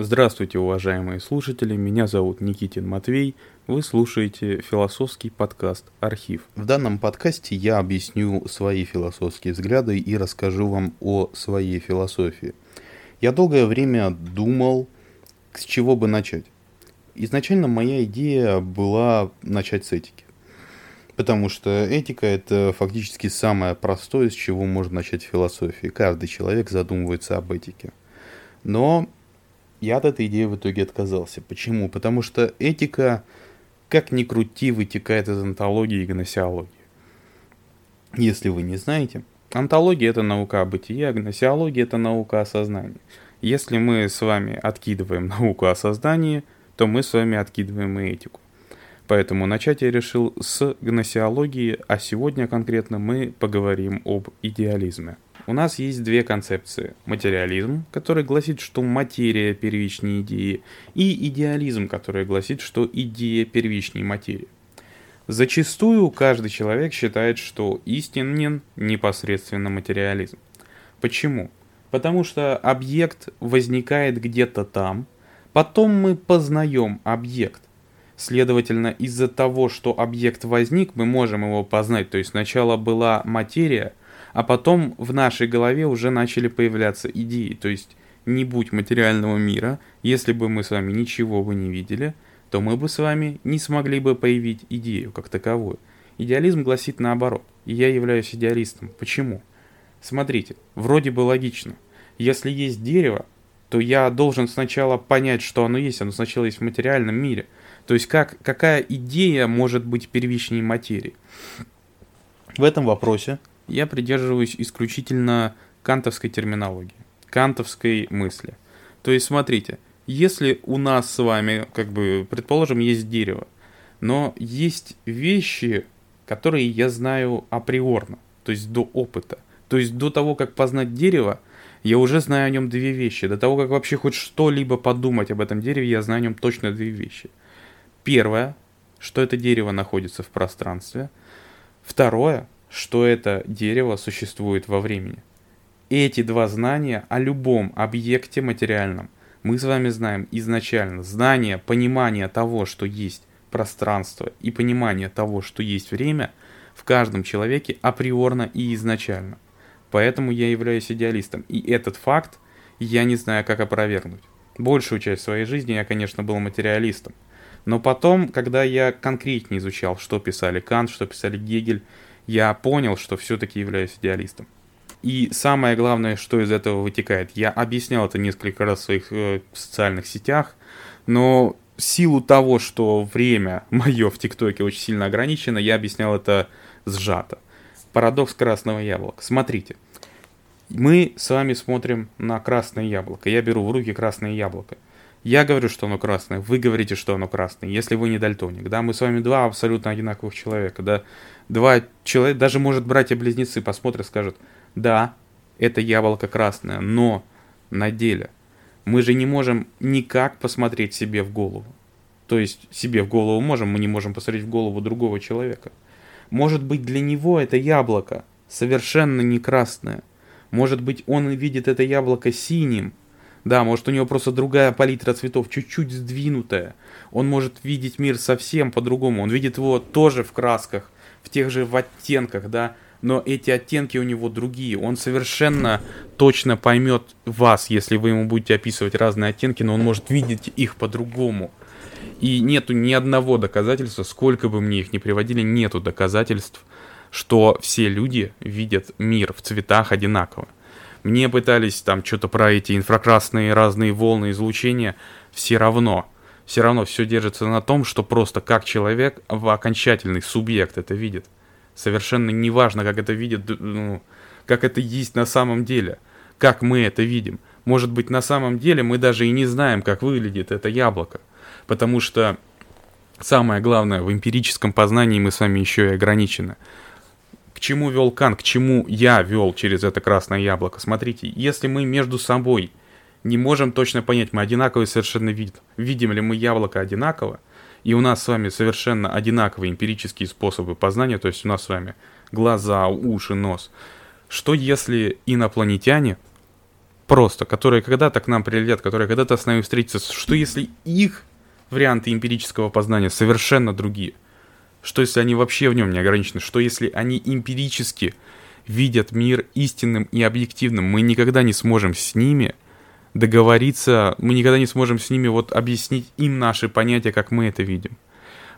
Здравствуйте, уважаемые слушатели, меня зовут Никитин Матвей, вы слушаете философский подкаст «Архив». В данном подкасте я объясню свои философские взгляды и расскажу вам о своей философии. Я долгое время думал, с чего бы начать. Изначально моя идея была начать с этики. Потому что этика это фактически самое простое, с чего можно начать философии. Каждый человек задумывается об этике. Но я от этой идеи в итоге отказался. Почему? Потому что этика, как ни крути, вытекает из антологии и гносеологии. Если вы не знаете, антология это наука о бытии, а гносеология это наука о сознании. Если мы с вами откидываем науку о создании, то мы с вами откидываем и этику. Поэтому начать я решил с гносеологии, а сегодня конкретно мы поговорим об идеализме. У нас есть две концепции. Материализм, который гласит, что материя первичнее идеи, и идеализм, который гласит, что идея первичнее материи. Зачастую каждый человек считает, что истинен непосредственно материализм. Почему? Потому что объект возникает где-то там, потом мы познаем объект. Следовательно, из-за того, что объект возник, мы можем его познать. То есть сначала была материя, а потом в нашей голове уже начали появляться идеи. То есть не будь материального мира, если бы мы с вами ничего бы не видели, то мы бы с вами не смогли бы появить идею как таковую. Идеализм гласит наоборот. И я являюсь идеалистом. Почему? Смотрите, вроде бы логично. Если есть дерево, то я должен сначала понять, что оно есть. Оно сначала есть в материальном мире. То есть как, какая идея может быть первичней материи? В этом вопросе я придерживаюсь исключительно кантовской терминологии, кантовской мысли. То есть, смотрите, если у нас с вами, как бы, предположим, есть дерево, но есть вещи, которые я знаю априорно, то есть до опыта. То есть до того, как познать дерево, я уже знаю о нем две вещи. До того, как вообще хоть что-либо подумать об этом дереве, я знаю о нем точно две вещи. Первое, что это дерево находится в пространстве. Второе, что это дерево существует во времени. Эти два знания о любом объекте материальном мы с вами знаем изначально. Знание, понимание того, что есть пространство и понимание того, что есть время в каждом человеке априорно и изначально. Поэтому я являюсь идеалистом. И этот факт я не знаю, как опровергнуть. Большую часть своей жизни я, конечно, был материалистом. Но потом, когда я конкретнее изучал, что писали Кант, что писали Гегель, я понял, что все-таки являюсь идеалистом. И самое главное, что из этого вытекает, я объяснял это несколько раз в своих э, социальных сетях, но в силу того, что время мое в ТикТоке очень сильно ограничено, я объяснял это сжато. Парадокс красного яблока. Смотрите, мы с вами смотрим на красное яблоко. Я беру в руки красное яблоко. Я говорю, что оно красное, вы говорите, что оно красное, если вы не дальтоник, да, мы с вами два абсолютно одинаковых человека, да, два человека, даже может братья-близнецы посмотрят, скажут, да, это яблоко красное, но на деле мы же не можем никак посмотреть себе в голову. То есть себе в голову можем, мы не можем посмотреть в голову другого человека. Может быть для него это яблоко совершенно не красное. Может быть он видит это яблоко синим, да, может у него просто другая палитра цветов, чуть-чуть сдвинутая. Он может видеть мир совсем по-другому. Он видит его тоже в красках, в тех же в оттенках, да. Но эти оттенки у него другие. Он совершенно точно поймет вас, если вы ему будете описывать разные оттенки, но он может видеть их по-другому. И нету ни одного доказательства, сколько бы мне их ни приводили, нету доказательств, что все люди видят мир в цветах одинаково. Мне пытались там что-то про эти инфракрасные разные волны излучения, все равно, все равно все держится на том, что просто как человек в окончательный субъект это видит. Совершенно неважно, как это видит, ну, как это есть на самом деле, как мы это видим. Может быть, на самом деле мы даже и не знаем, как выглядит это яблоко. Потому что самое главное, в эмпирическом познании мы с вами еще и ограничены к чему вел Кант, к чему я вел через это красное яблоко. Смотрите, если мы между собой не можем точно понять, мы одинаковый совершенно вид, видим ли мы яблоко одинаково, и у нас с вами совершенно одинаковые эмпирические способы познания, то есть у нас с вами глаза, уши, нос. Что если инопланетяне Просто, которые когда-то к нам прилетят, которые когда-то с нами встретятся, что если их варианты эмпирического познания совершенно другие? Что если они вообще в нем не ограничены? Что если они эмпирически видят мир истинным и объективным? Мы никогда не сможем с ними договориться, мы никогда не сможем с ними вот объяснить им наши понятия, как мы это видим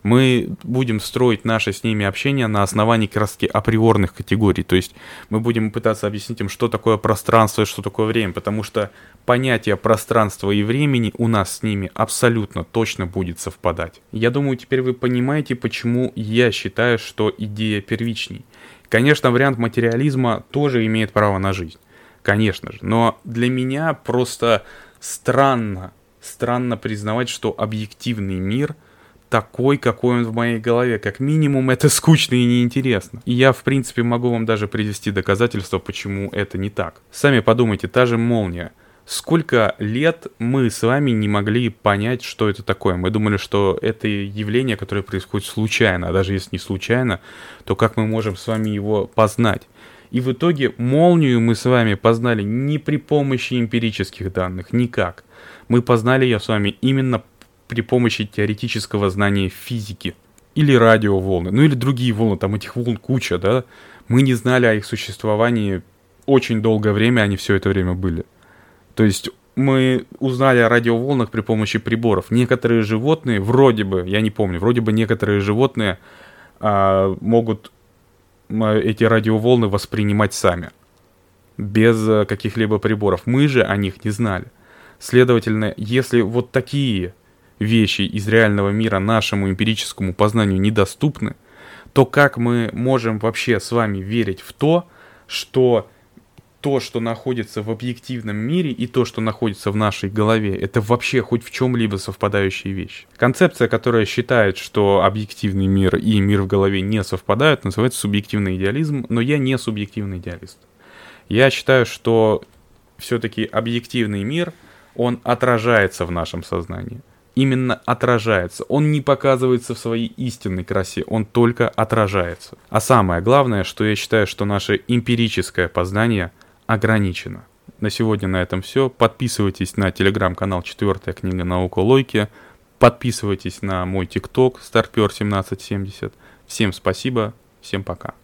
мы будем строить наше с ними общение на основании краски априорных категорий. То есть мы будем пытаться объяснить им, что такое пространство и что такое время, потому что понятие пространства и времени у нас с ними абсолютно точно будет совпадать. Я думаю, теперь вы понимаете, почему я считаю, что идея первичней. Конечно, вариант материализма тоже имеет право на жизнь. Конечно же. Но для меня просто странно, странно признавать, что объективный мир – такой, какой он в моей голове. Как минимум, это скучно и неинтересно. И я, в принципе, могу вам даже привести доказательства, почему это не так. Сами подумайте, та же молния. Сколько лет мы с вами не могли понять, что это такое? Мы думали, что это явление, которое происходит случайно, а даже если не случайно, то как мы можем с вами его познать? И в итоге молнию мы с вами познали не при помощи эмпирических данных, никак. Мы познали ее с вами именно при помощи теоретического знания физики. Или радиоволны, ну или другие волны, там этих волн куча, да. Мы не знали о их существовании очень долгое время, они все это время были. То есть мы узнали о радиоволнах при помощи приборов. Некоторые животные, вроде бы, я не помню, вроде бы некоторые животные а, могут эти радиоволны воспринимать сами, без э, каких-либо приборов. Мы же о них не знали. Следовательно, если вот такие вещи из реального мира нашему эмпирическому познанию недоступны, то как мы можем вообще с вами верить в то, что то, что находится в объективном мире и то, что находится в нашей голове, это вообще хоть в чем-либо совпадающие вещи. Концепция, которая считает, что объективный мир и мир в голове не совпадают, называется субъективный идеализм, но я не субъективный идеалист. Я считаю, что все-таки объективный мир, он отражается в нашем сознании именно отражается. Он не показывается в своей истинной красе, он только отражается. А самое главное, что я считаю, что наше эмпирическое познание ограничено. На сегодня на этом все. Подписывайтесь на телеграм-канал «Четвертая книга наука логики». Подписывайтесь на мой тикток старпер1770. Всем спасибо, всем пока.